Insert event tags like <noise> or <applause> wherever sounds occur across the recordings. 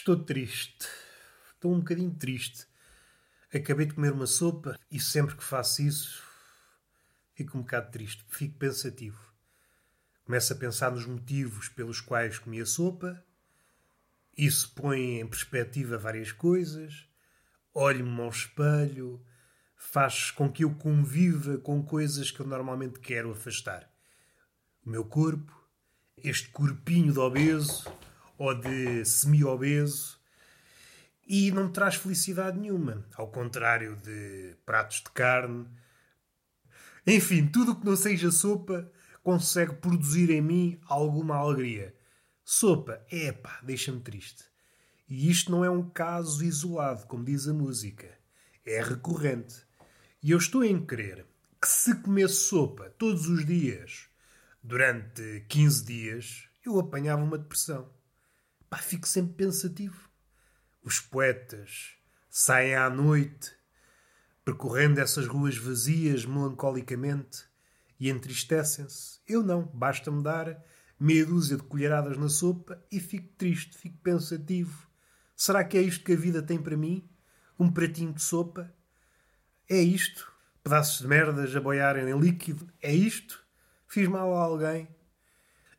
Estou triste. Estou um bocadinho triste. Acabei de comer uma sopa e sempre que faço isso fico um bocado triste, fico pensativo. Começo a pensar nos motivos pelos quais comi a sopa. Isso põe em perspectiva várias coisas. Olho-me ao espelho. Faz com que eu conviva com coisas que eu normalmente quero afastar. O meu corpo, este corpinho de obeso ou de semi-obeso, e não me traz felicidade nenhuma, ao contrário de pratos de carne. Enfim, tudo o que não seja sopa consegue produzir em mim alguma alegria. Sopa, epá, deixa-me triste. E isto não é um caso isolado, como diz a música. É recorrente. E eu estou em crer que se comesse sopa todos os dias, durante 15 dias, eu apanhava uma depressão. Pá, fico sempre pensativo. Os poetas saem à noite, percorrendo essas ruas vazias melancolicamente e entristecem-se. Eu não, basta-me dar meia dúzia de colheradas na sopa e fico triste, fico pensativo. Será que é isto que a vida tem para mim? Um pratinho de sopa? É isto? Pedaços de merdas a boiarem em líquido? É isto? Fiz mal a alguém?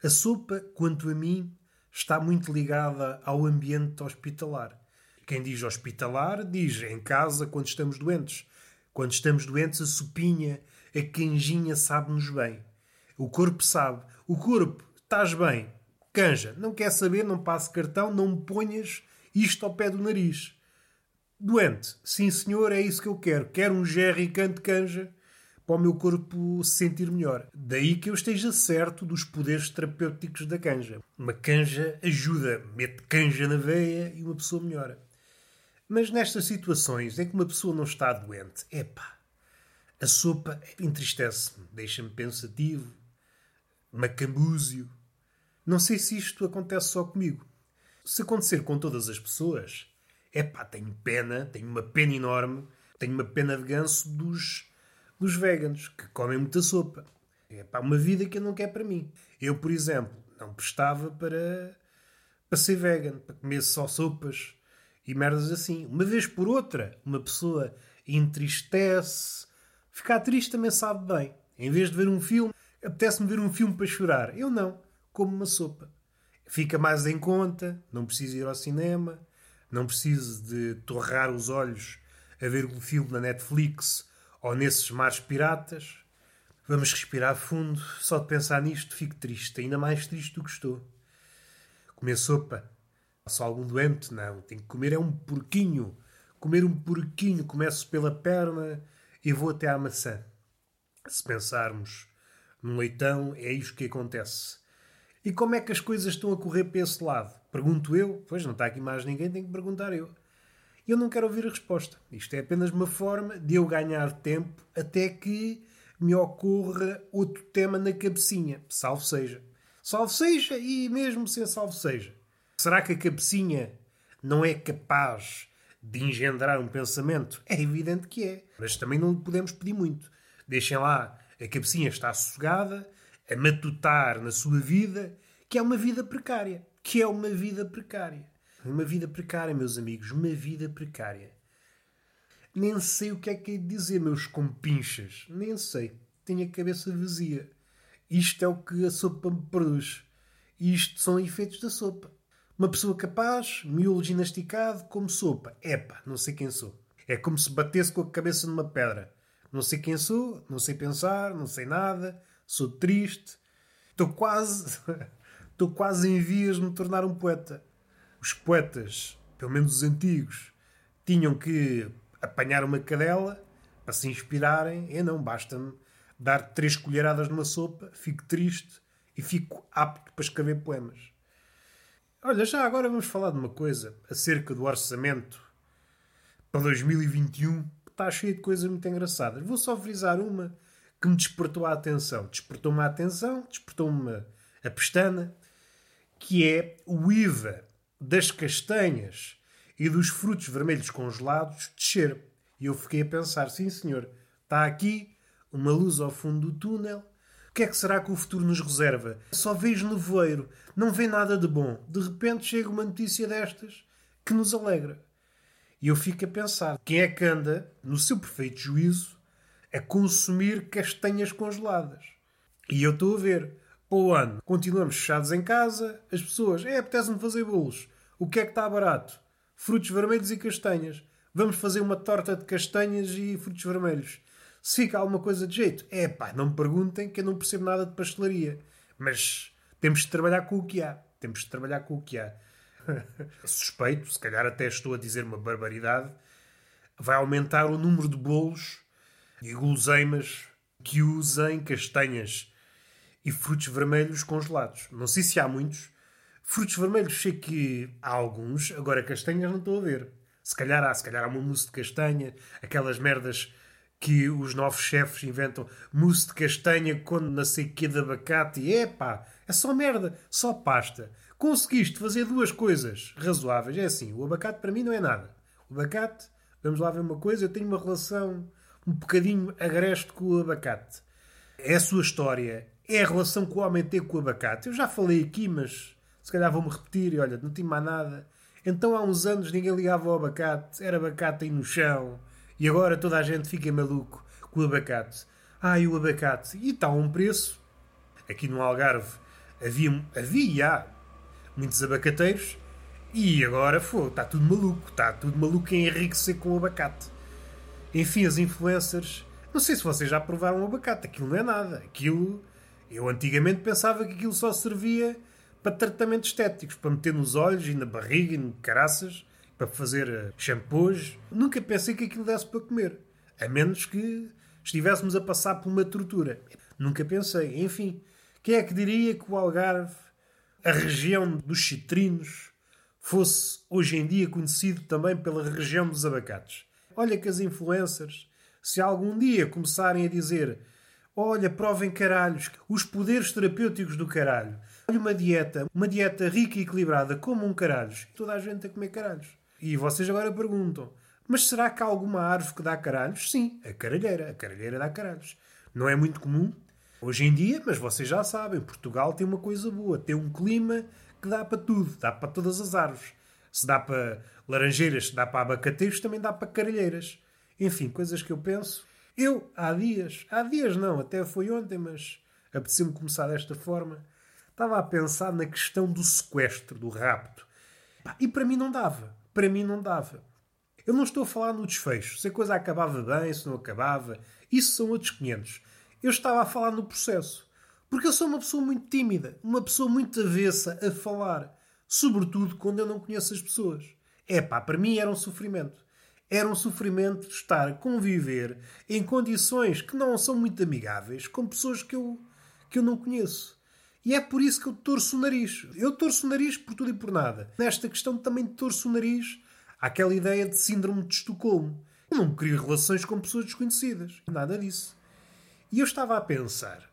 A sopa, quanto a mim, está muito ligada ao ambiente hospitalar. Quem diz hospitalar, diz em casa quando estamos doentes. Quando estamos doentes, a sopinha, a canjinha sabe-nos bem. O corpo sabe. O corpo, estás bem. Canja, não quer saber, não passe cartão, não me ponhas isto ao pé do nariz. Doente, sim senhor, é isso que eu quero. Quero um jerry cante canja para o meu corpo se sentir melhor. Daí que eu esteja certo dos poderes terapêuticos da canja. Uma canja ajuda, mete canja na veia e uma pessoa melhora. Mas nestas situações em que uma pessoa não está doente, epá, a sopa entristece-me, deixa-me pensativo, macambúzio. Não sei se isto acontece só comigo. Se acontecer com todas as pessoas, epá, tenho pena, tenho uma pena enorme, tenho uma pena de ganso dos dos veganos, que comem muita sopa. É pá, uma vida que eu não quero para mim. Eu, por exemplo, não prestava para, para ser vegan, para comer só sopas e merdas assim. Uma vez por outra, uma pessoa entristece. Ficar triste também sabe bem. Em vez de ver um filme, apetece-me ver um filme para chorar. Eu não. Como uma sopa. Fica mais em conta, não preciso ir ao cinema, não preciso de torrar os olhos a ver um filme na Netflix ou nesses mares piratas. Vamos respirar fundo. Só de pensar nisto fico triste, ainda mais triste do que estou. Comer sopa. Só algum doente? Não. Tenho que comer é um porquinho. Comer um porquinho. Começo pela perna e vou até à maçã. Se pensarmos num leitão, é isto que acontece. E como é que as coisas estão a correr para esse lado? Pergunto eu. Pois não está aqui mais ninguém, tenho que perguntar eu eu não quero ouvir a resposta. Isto é apenas uma forma de eu ganhar tempo até que me ocorra outro tema na cabecinha. Salve seja. Salve seja e mesmo sem salve seja. Será que a cabecinha não é capaz de engendrar um pensamento? É evidente que é. Mas também não podemos pedir muito. Deixem lá, a cabecinha está sossegada, a matutar na sua vida, que é uma vida precária. Que é uma vida precária. Uma vida precária, meus amigos, uma vida precária. Nem sei o que é que é de dizer, meus compinchas. Nem sei. Tenho a cabeça vazia. Isto é o que a sopa me produz. Isto são efeitos da sopa. Uma pessoa capaz, miolo ginasticado, como sopa. Epa, não sei quem sou. É como se batesse com a cabeça numa pedra. Não sei quem sou, não sei pensar, não sei nada, sou triste. Estou quase. <laughs> Estou quase em vias de me tornar um poeta os poetas, pelo menos os antigos, tinham que apanhar uma cadela para se inspirarem. Eu não, basta-me dar três colheradas numa sopa, fico triste e fico apto para escrever poemas. Olha, já agora vamos falar de uma coisa acerca do orçamento para 2021. Está cheio de coisas muito engraçadas. Vou só frisar uma que me despertou a atenção. Despertou-me a atenção, despertou-me a pestana, que é o IVA das castanhas e dos frutos vermelhos congelados descer. E eu fiquei a pensar: sim, senhor, está aqui uma luz ao fundo do túnel. O que é que será que o futuro nos reserva? Só vejo nevoeiro, não vê nada de bom. De repente chega uma notícia destas que nos alegra. E eu fico a pensar: quem é que anda, no seu perfeito juízo, a consumir castanhas congeladas? E eu estou a ver. Para o ano, continuamos fechados em casa, as pessoas, é, apetece-me fazer bolos. O que é que está barato? Frutos vermelhos e castanhas. Vamos fazer uma torta de castanhas e frutos vermelhos. Se fica alguma coisa de jeito, é pá, não me perguntem que eu não percebo nada de pastelaria. Mas temos de trabalhar com o que há. Temos de trabalhar com o que há. <laughs> Suspeito, se calhar até estou a dizer uma barbaridade, vai aumentar o número de bolos e guloseimas que usem castanhas e frutos vermelhos congelados. Não sei se há muitos. Frutos vermelhos sei que há alguns, agora castanhas não estou a ver. Se calhar há, se calhar há uma mousse de castanha, aquelas merdas que os novos chefes inventam, mousse de castanha com não sei que de abacate. Epá, é só merda, só pasta. Conseguiste fazer duas coisas razoáveis. É assim, o abacate para mim não é nada. O abacate, vamos lá ver uma coisa, eu tenho uma relação um bocadinho agreste com o abacate. É a sua história, é a relação que o homem tem com o abacate. Eu já falei aqui, mas se calhar vou-me repetir e olha, não tinha mais nada. Então há uns anos ninguém ligava ao abacate, era abacate aí no chão. E agora toda a gente fica maluco com o abacate. Ai, o abacate. E está a um preço. Aqui no Algarve havia, havia muitos abacateiros e agora foi, está tudo maluco. Está tudo maluco em enriquecer com o abacate. Enfim, as influencers. Não sei se vocês já provaram o abacate. Aquilo não é nada. Aquilo eu antigamente pensava que aquilo só servia para tratamentos estéticos, para meter nos olhos e na barriga e no caraças, para fazer eh, shampoos. Nunca pensei que aquilo desse para comer. A menos que estivéssemos a passar por uma tortura. Nunca pensei. Enfim, quem é que diria que o Algarve, a região dos citrinos, fosse hoje em dia conhecido também pela região dos abacates? Olha que as influencers, se algum dia começarem a dizer Olha, provem caralhos, os poderes terapêuticos do caralho. Olha uma dieta, uma dieta rica e equilibrada, como um caralhos. Toda a gente a comer caralhos. E vocês agora perguntam, mas será que há alguma árvore que dá caralhos? Sim, a caralheira. A caralheira dá caralhos. Não é muito comum hoje em dia, mas vocês já sabem, Portugal tem uma coisa boa. Tem um clima que dá para tudo. Dá para todas as árvores. Se dá para laranjeiras, se dá para abacateiros, também dá para caralheiras. Enfim, coisas que eu penso eu, há dias, há dias não, até foi ontem, mas apeteceu-me começar desta forma, estava a pensar na questão do sequestro, do rapto. E para mim não dava. Para mim não dava. Eu não estou a falar no desfecho. Se a coisa acabava bem, se não acabava. Isso são outros 500. Eu estava a falar no processo. Porque eu sou uma pessoa muito tímida. Uma pessoa muito avessa a falar. Sobretudo quando eu não conheço as pessoas. É pá, para mim era um sofrimento era um sofrimento estar a conviver em condições que não são muito amigáveis com pessoas que eu, que eu não conheço. E é por isso que eu torço o nariz. Eu torço o nariz por tudo e por nada. Nesta questão também torço o nariz àquela ideia de síndrome de Estocolmo. Eu não crio relações com pessoas desconhecidas. Nada disso. E eu estava a pensar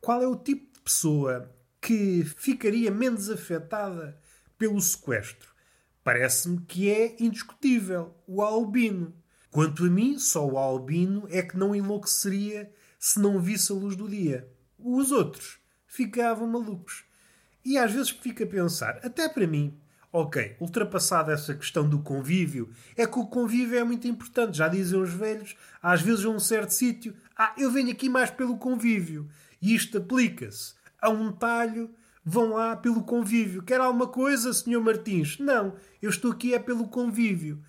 qual é o tipo de pessoa que ficaria menos afetada pelo sequestro. Parece-me que é indiscutível. O albino. Quanto a mim, só o albino é que não enlouqueceria se não visse a luz do dia. Os outros ficavam malucos. E às vezes fico a pensar, até para mim, ok, ultrapassada essa questão do convívio, é que o convívio é muito importante. Já dizem os velhos, às vezes a um certo sítio, ah, eu venho aqui mais pelo convívio. E isto aplica-se a um talho vão lá pelo convívio. Quer alguma coisa, Sr. Martins? Não, eu estou aqui é pelo convívio.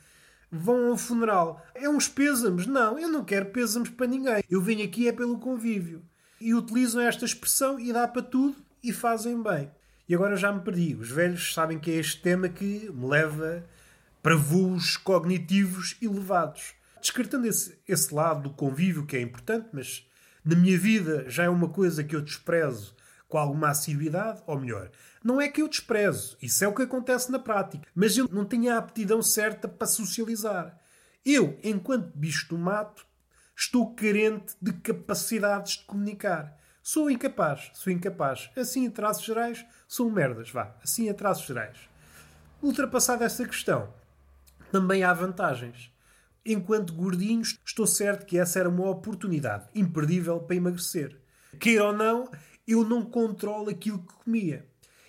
Vão ao funeral. É uns pêsames? Não, eu não quero pêsames para ninguém. Eu venho aqui é pelo convívio. E utilizam esta expressão e dá para tudo e fazem bem. E agora já me perdi. Os velhos sabem que é este tema que me leva para voos cognitivos elevados. Descartando esse, esse lado do convívio que é importante, mas na minha vida já é uma coisa que eu desprezo com alguma assiduidade, ou melhor, não é que eu desprezo, isso é o que acontece na prática, mas eu não tenho a aptidão certa para socializar. Eu, enquanto bicho do mato, estou carente de capacidades de comunicar. Sou incapaz, sou incapaz. Assim, em traços gerais, sou merdas, vá. Assim, em traços gerais. Ultrapassada essa questão, também há vantagens. Enquanto gordinhos, estou certo que essa era uma oportunidade imperdível para emagrecer. Queira ou não, eu não controlo aquilo que comia.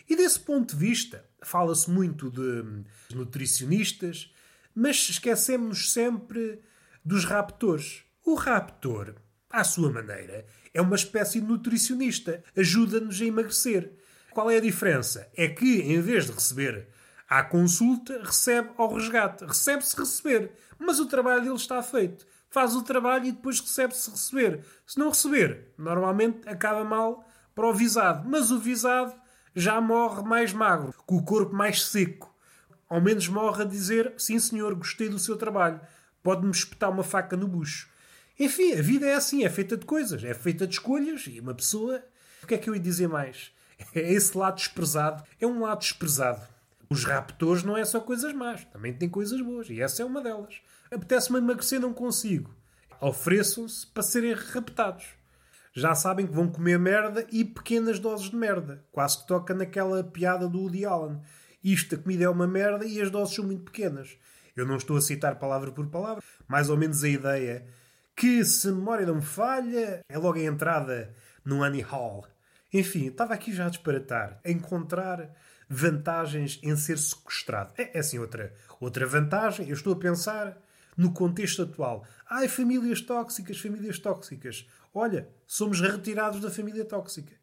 E desse ponto de vista, fala-se muito de nutricionistas, mas esquecemos sempre dos raptores. O raptor, à sua maneira, é uma espécie de nutricionista, ajuda-nos a emagrecer. Qual é a diferença? É que, em vez de receber à consulta, recebe ao resgate. Recebe-se receber, mas o trabalho dele está feito. Faz o trabalho e depois recebe-se receber. Se não receber, normalmente acaba mal para o visado. Mas o visado já morre mais magro, com o corpo mais seco. Ao menos morre a dizer: Sim, senhor, gostei do seu trabalho. Pode-me espetar uma faca no bucho. Enfim, a vida é assim, é feita de coisas, é feita de escolhas e uma pessoa. O que é que eu ia dizer mais? <laughs> É esse lado desprezado. É um lado desprezado. Os raptores não é só coisas más, também tem coisas boas e essa é uma delas. Apetece-me emagrecer, não consigo. Ofereçam-se para serem raptados já sabem que vão comer merda e pequenas doses de merda. Quase que toca naquela piada do Woody Allen. Isto, a comida é uma merda e as doses são muito pequenas. Eu não estou a citar palavra por palavra, mais ou menos a ideia que, se memória não me falha, é logo a entrada no Annie Hall. Enfim, estava aqui já a disparatar, a encontrar vantagens em ser sequestrado. É, é assim outra, outra vantagem, eu estou a pensar no contexto atual. Ai, famílias tóxicas, famílias tóxicas. Olha, somos retirados da família tóxica.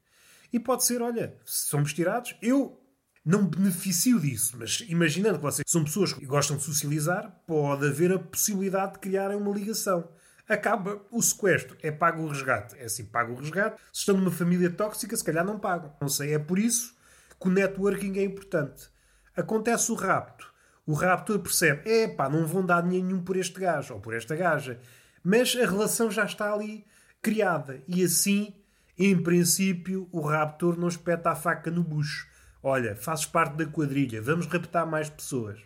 E pode ser, olha, somos tirados, eu não beneficio disso, mas imaginando que vocês são pessoas que gostam de socializar, pode haver a possibilidade de criarem uma ligação. Acaba o sequestro, é pago o resgate. É assim, pago o resgate. Se estão numa família tóxica, se calhar não pagam. Não sei, é por isso que o networking é importante. Acontece o rapto. O raptor percebe, é pá, não vão dar nenhum por este gajo ou por esta gaja. Mas a relação já está ali criada. E assim, em princípio, o raptor não espeta a faca no bucho. Olha, fazes parte da quadrilha, vamos raptar mais pessoas.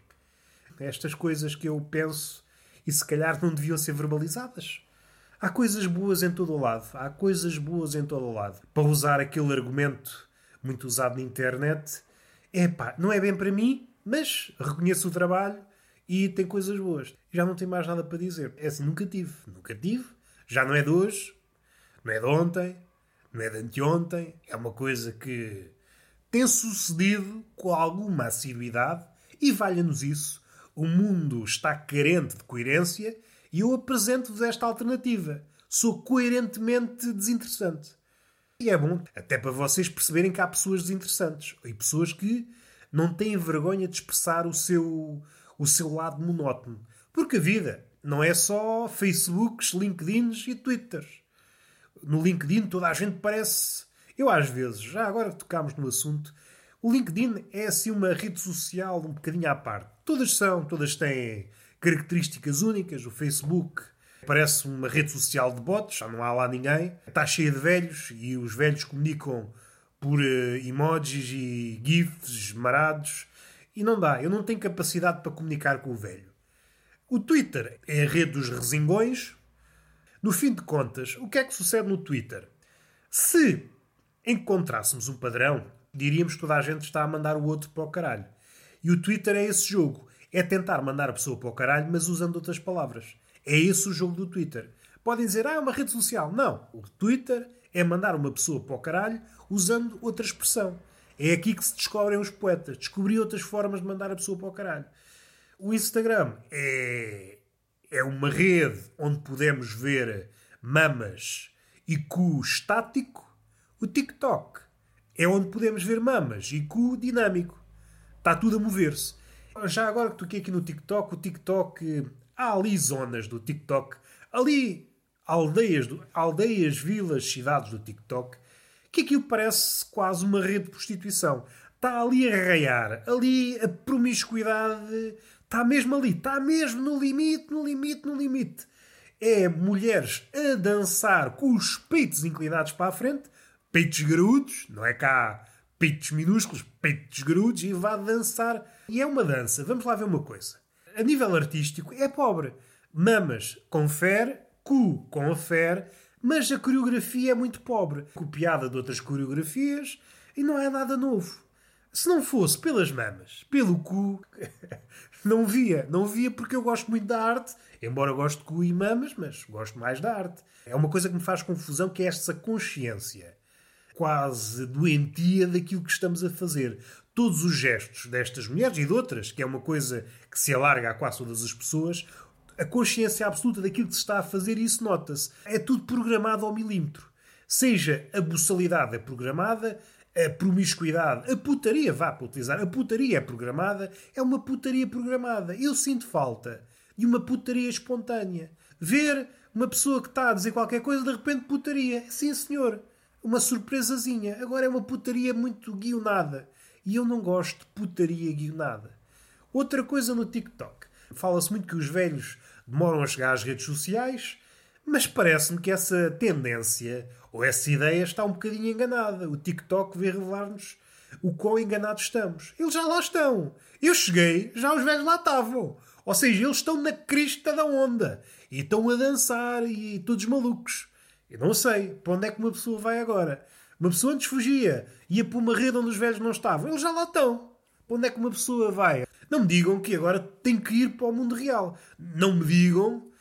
Estas coisas que eu penso e se calhar não deviam ser verbalizadas. Há coisas boas em todo o lado. Há coisas boas em todo o lado. Para usar aquele argumento muito usado na internet, é pá, não é bem para mim, mas reconheço o trabalho e tem coisas boas. Já não tenho mais nada para dizer. É assim, nunca tive. Nunca tive. Já não é de hoje. Não é de ontem, não é de anteontem, é uma coisa que tem sucedido com alguma assiduidade e valha-nos isso. O mundo está carente de coerência e eu apresento-vos esta alternativa. Sou coerentemente desinteressante. E é bom, até para vocês perceberem que há pessoas desinteressantes e pessoas que não têm vergonha de expressar o seu, o seu lado monótono. Porque a vida não é só Facebooks, LinkedIns e Twitters no LinkedIn toda a gente parece. Eu às vezes, já agora que tocámos no assunto, o LinkedIn é assim uma rede social um bocadinho à parte. Todas são, todas têm características únicas. O Facebook parece uma rede social de bots, já não há lá ninguém. Está cheia de velhos e os velhos comunicam por uh, emojis e gifs marados. E não dá, eu não tenho capacidade para comunicar com o velho. O Twitter é a rede dos resingões, no fim de contas, o que é que sucede no Twitter? Se encontrássemos um padrão, diríamos que toda a gente está a mandar o outro para o caralho. E o Twitter é esse jogo. É tentar mandar a pessoa para o caralho, mas usando outras palavras. É esse o jogo do Twitter. Podem dizer, ah, é uma rede social. Não. O Twitter é mandar uma pessoa para o caralho usando outra expressão. É aqui que se descobrem os poetas. Descobrir outras formas de mandar a pessoa para o caralho. O Instagram é é uma rede onde podemos ver mamas e cu estático. O TikTok é onde podemos ver mamas e cu dinâmico. Está tudo a mover-se. Já agora que toquei aqui no TikTok, o TikTok. Há ali zonas do TikTok, ali aldeias, do, aldeias, vilas, cidades do TikTok, que aquilo parece quase uma rede de prostituição. Está ali a raiar, ali a promiscuidade Está mesmo ali, está mesmo no limite, no limite, no limite. É mulheres a dançar com os peitos inclinados para a frente, peitos graúdos, não é cá peitos minúsculos, peitos graúdos, e vá dançar. E é uma dança. Vamos lá ver uma coisa. A nível artístico é pobre. Mamas confere, cu confere, mas a coreografia é muito pobre. Copiada de outras coreografias e não é nada novo. Se não fosse pelas mamas, pelo cu, <laughs> não via. Não via porque eu gosto muito da arte, embora eu goste de cu e mamas, mas gosto mais da arte. É uma coisa que me faz confusão que é esta consciência. quase doentia daquilo que estamos a fazer. Todos os gestos destas mulheres e de outras, que é uma coisa que se alarga a quase todas as pessoas, a consciência absoluta daquilo que se está a fazer, e isso nota-se. É tudo programado ao milímetro. Seja a buçalidade é programada, a promiscuidade, a putaria, vá para utilizar, a putaria é programada, é uma putaria programada. Eu sinto falta de uma putaria espontânea. Ver uma pessoa que está a dizer qualquer coisa, de repente putaria. Sim, senhor. Uma surpresazinha. Agora é uma putaria muito guionada. E eu não gosto de putaria guionada. Outra coisa no TikTok. Fala-se muito que os velhos demoram a chegar às redes sociais, mas parece-me que essa tendência ou essa ideia está um bocadinho enganada. O TikTok vê revelar-nos o quão enganados estamos. Eles já lá estão. Eu cheguei, já os velhos lá estavam. Ou seja, eles estão na crista da onda. E estão a dançar e todos malucos. Eu não sei para onde é que uma pessoa vai agora. Uma pessoa antes fugia, ia para uma rede onde os velhos não estavam. Eles já lá estão. Para onde é que uma pessoa vai? Não me digam que agora tem que ir para o mundo real. Não me digam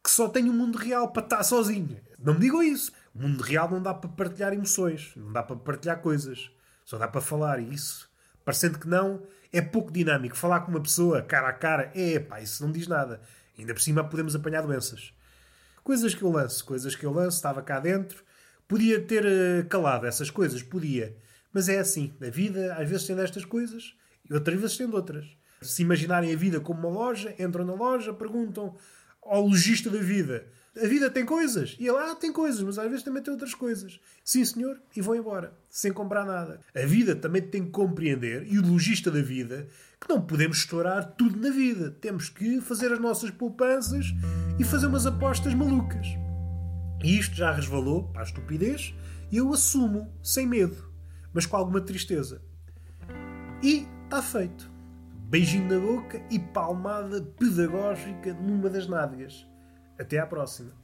que só tem o um mundo real para estar sozinho. Não me digam isso. O mundo real não dá para partilhar emoções, não dá para partilhar coisas. Só dá para falar. E isso, parecendo que não, é pouco dinâmico. Falar com uma pessoa cara a cara, é pá, isso não diz nada. Ainda por cima podemos apanhar doenças. Coisas que eu lanço, coisas que eu lanço, estava cá dentro. Podia ter uh, calado essas coisas, podia. Mas é assim, a vida às vezes tem destas coisas e outras vezes tem outras. Se imaginarem a vida como uma loja, entram na loja, perguntam ao lojista da vida: a vida tem coisas? E ele, ah, tem coisas, mas às vezes também tem outras coisas. Sim, senhor, e vão embora, sem comprar nada. A vida também tem que compreender, e o lojista da vida, que não podemos estourar tudo na vida. Temos que fazer as nossas poupanças e fazer umas apostas malucas. E isto já resvalou para a estupidez, e eu assumo, sem medo, mas com alguma tristeza. E está feito beijinho na boca e palmada pedagógica numa das nádegas. Até à próxima.